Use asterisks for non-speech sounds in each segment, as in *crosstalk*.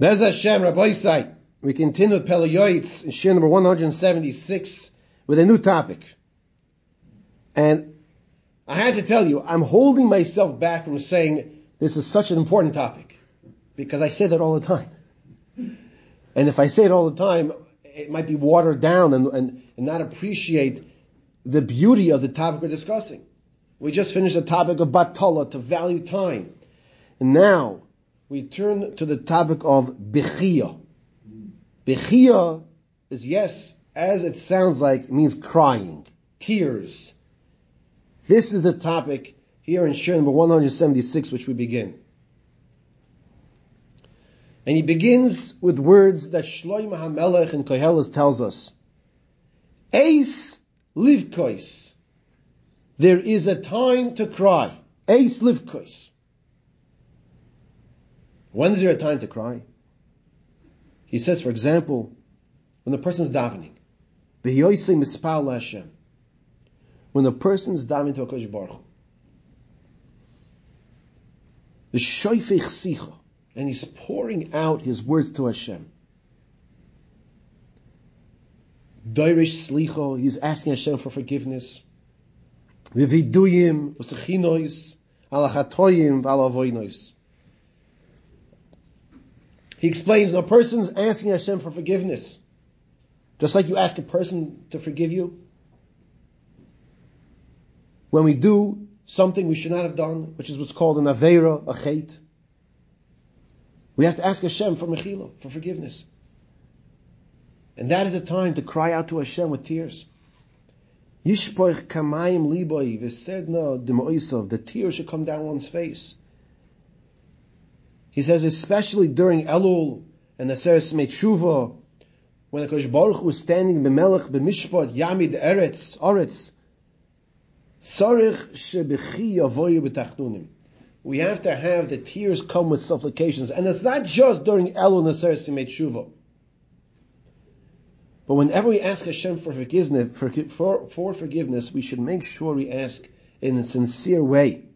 Bez Hashem, Rabbi. We continue with Pele Yoitz in Shiur number 176 with a new topic. And I had to tell you, I'm holding myself back from saying this is such an important topic. Because I say that all the time. And if I say it all the time, it might be watered down and, and, and not appreciate the beauty of the topic we're discussing. We just finished the topic of Batala, to value time. And now, we turn to the topic of Bechia. Bechia is, yes, as it sounds like, means crying, tears. This is the topic here in Shiur number 176, which we begin. And he begins with words that Shloim HaMelech in Koheles tells us. Eis livkois. There is a time to cry. Eis livkois. When is there a time to cry? He says, for example, when the person's davening, when the person's davening to HaKadosh Baruch the shoifich sicha, and he's pouring out his words to Hashem. Dairish slicho, he's asking Hashem for forgiveness. Vividuyim, usachinois, alachatoyim, valavoinois. He explains, a person's asking Hashem for forgiveness, just like you ask a person to forgive you, when we do something we should not have done, which is what's called an avera, a chait, we have to ask Hashem for mechila, for forgiveness. And that is a time to cry out to Hashem with tears. Yishpoich kamayim liboy v'sedna demoisov. The tears should come down one's face. He says, especially during Elul and the Seres Metshuva, when the Kosh Baruch was standing b'melech b'mishpat yamid eretz oretz, sarich shebechi yavoyu b'tachnunim. We have to have the tears come with supplications, and it's not just during Elul and the. But whenever we ask Hashem for forgiveness, for, for, for forgiveness, we should make sure we ask in a sincere way.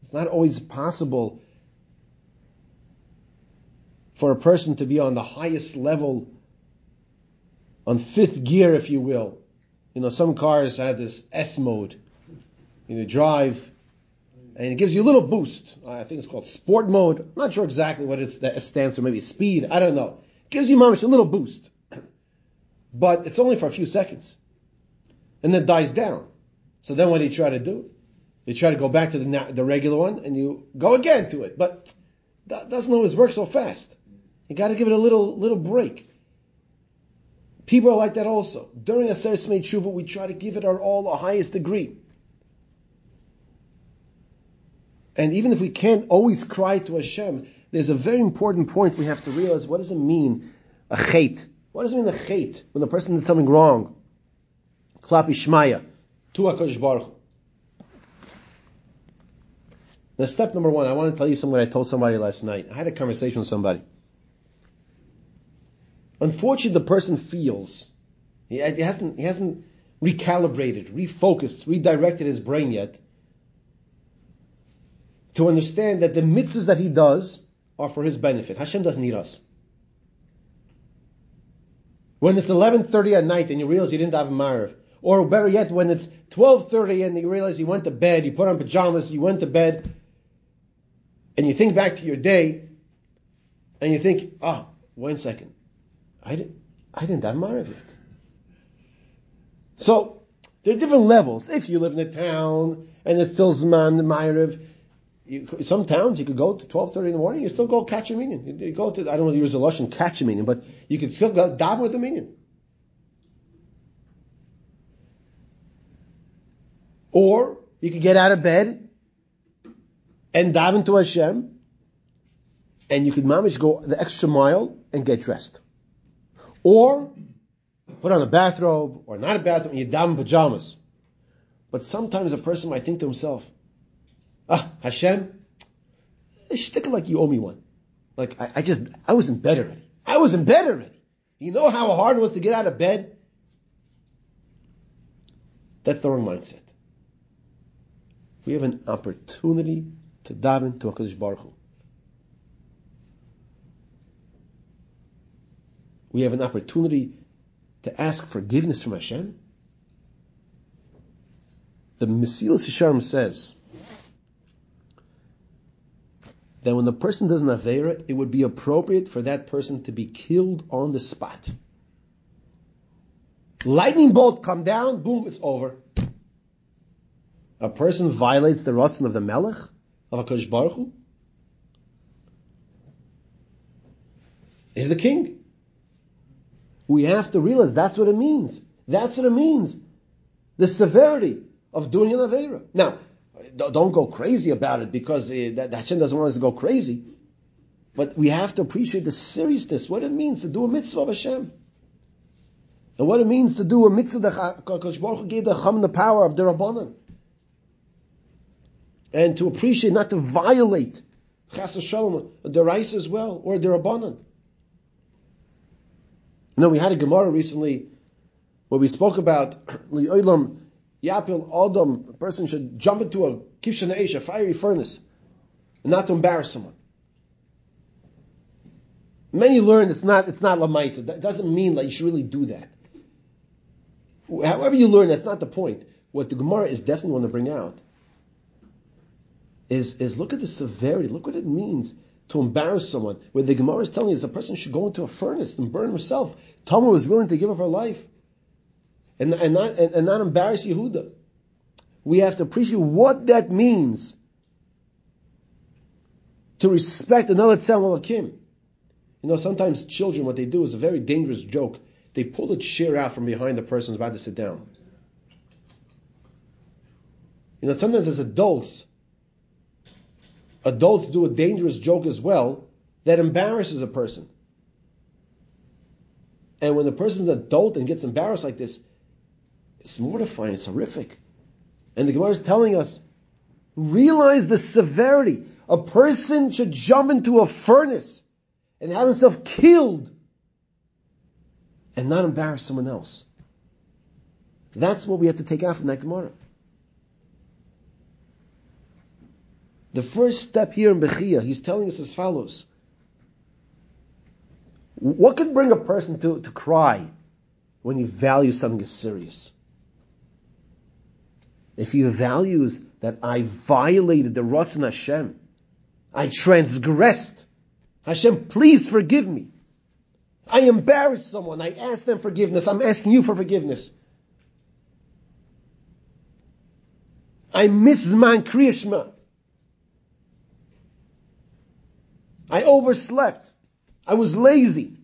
It's not always possible for a person to be on the highest level, on fifth gear, if you will. You know, some cars have this S mode. You know, drive, and it gives you a little boost. I think it's called sport mode. I'm not sure exactly what it's it stands for. Maybe speed. I don't know. It gives you a little boost, *clears throat* but it's only for a few seconds, and then dies down. So then, what do you try to do? You try to go back to the the regular one, and you go again to it, but that doesn't always work so fast. You got to give it a little little break. People are like that also. During a Seres Tshuva, we try to give it our all, our highest degree. And even if we can't always cry to Hashem, there's a very important point we have to realize. What does it mean, a chait? What does it mean, a chait, when the person did something wrong? Klapi Shmaya, to HaKadosh Baruch. Now, step number one, I want to tell you something I told somebody last night. I had a conversation with somebody. Unfortunately, the person feels he hasn't he hasn't recalibrated, refocused, redirected his brain yet to understand that the mitzvahs that he does are for his benefit. Hashem doesn't need us. When it's 11.30 at night and you realize you didn't have a Mariv, or better yet, when it's 12.30 and you realize you went to bed, you put on pajamas, you went to bed, and you think back to your day, and you think, ah, oh, one second. I didn't, I didn't have Mariv yet. So, there are different levels. If you live in a town and it's still Zman, Mariv, you, some towns you could go to 12.30 in the morning, you still go catch a minyan. You, go to, I don't want to use lush and catch a minyan, but you could still go dive with a minyan. Or you could get out of bed and dive into Hashem, and you could manage go the extra mile and get dressed. Or put on a bathrobe, or not a bathrobe, and you dive in pajamas. But sometimes a person might think to himself, ah, Hashem, stick like you owe me one. Like, I, I just, I was in bed already. I was in bed already. You know how hard it was to get out of bed? That's the wrong mindset. We have an opportunity to daven to HaKadosh Baruch Hu. We have an opportunity to ask forgiveness from Hashem? The Mesilas Yesharim says that when the person does an Avera, it would be appropriate for that person to be killed on the spot. Lightning bolt come down, boom, it's over. A person violates the Ratzon of the Melech, of HaKadosh Baruch Hu, is the king. We have to realize that's what it means. That's what it means. The severity of doing an Avera. Now, don't go crazy about it because uh, Hashem doesn't want us to go crazy. But we have to appreciate the seriousness, what it means to do a mitzvah of Hashem. And what it means to do a mitzvah that Kodesh Baruch gave the Chum the power of the Rabbanan. And to appreciate, not to violate Chas Shalom, the Rice as well, or the Rabbanan. No, we had a Gemara recently where we spoke about *clears throat* Li'olam Yapil Adam, a person should jump into a Kishana Eish, a fiery furnace, not to embarrass someone. Many learn it's not it's not lamaisa. That doesn't mean that you should really do that. However you learn, that's not the point. What the Gemara is definitely want to bring out is, is look at the severity, look what it means to embarrass someone. Where the Gemara is telling us a person should go into a furnace and burn herself. Tamar was willing to give up her life and, and, not, and, and not embarrass Yehuda. We have to appreciate what that means to respect another Tzal Kim. You know, sometimes children, what they do is a very dangerous joke. They pull a chair out from behind the person who's about to sit down. You know, sometimes as adults, adults do a dangerous joke as well that embarrasses a person. And when the person's an adult and gets embarrassed like this, it's mortifying, it's horrific. And the Gemara is telling us, realize the severity. A person should jump into a furnace and have himself killed and not embarrass someone else. That's what we have to take out from that Gemara. The first step here in Bechia, he's telling us as follows. What could bring a person to, to cry when he values something as serious? If he values that I violated the Ratzon Hashem, I transgressed, Hashem, please forgive me. I embarrassed someone, I asked them forgiveness, I'm asking you for forgiveness. I misman kriyashma. I overslept. I was lazy.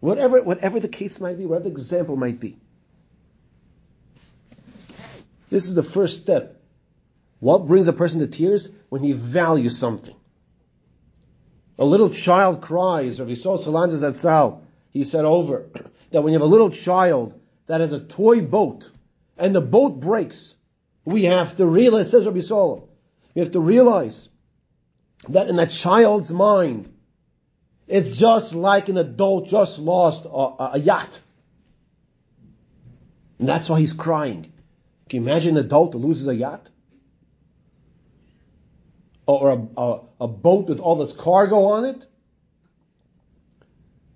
Whatever, whatever the case might be, whatever the example might be. This is the first step. What brings a person to tears? When he values something. A little child cries, or if you saw Salandas Zatzal, he said over, *clears throat* that when you have a little child that has a toy boat, and the boat breaks, we have to realize, says Rabbi Solom, we have to realize that in a child's mind, it's just like an adult just lost a, a, a yacht. And that's why he's crying. Can you imagine an adult who loses a yacht? Or a, a, a boat with all this cargo on it?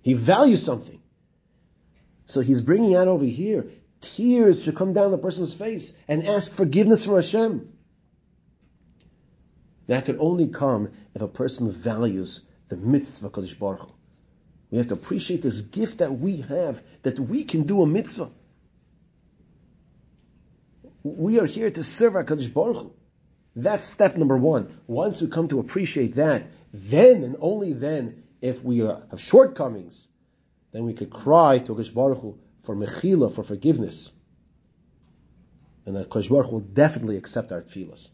He values something. So he's bringing out over here, tears should come down the person's face and ask forgiveness from Hashem. That could only come if a person values the mitzvah Kodesh Baruch Hu. We have to appreciate this gift that we have, that we can do a mitzvah. We are here to serve our Kadosh Baruch Hu. That's step number one. Once we come to appreciate that, then and only then, if we have shortcomings, then we could cry to Kadosh Baruch Hu for mechila, for forgiveness. And that Kadosh Baruch Hu will definitely accept our tefillahs.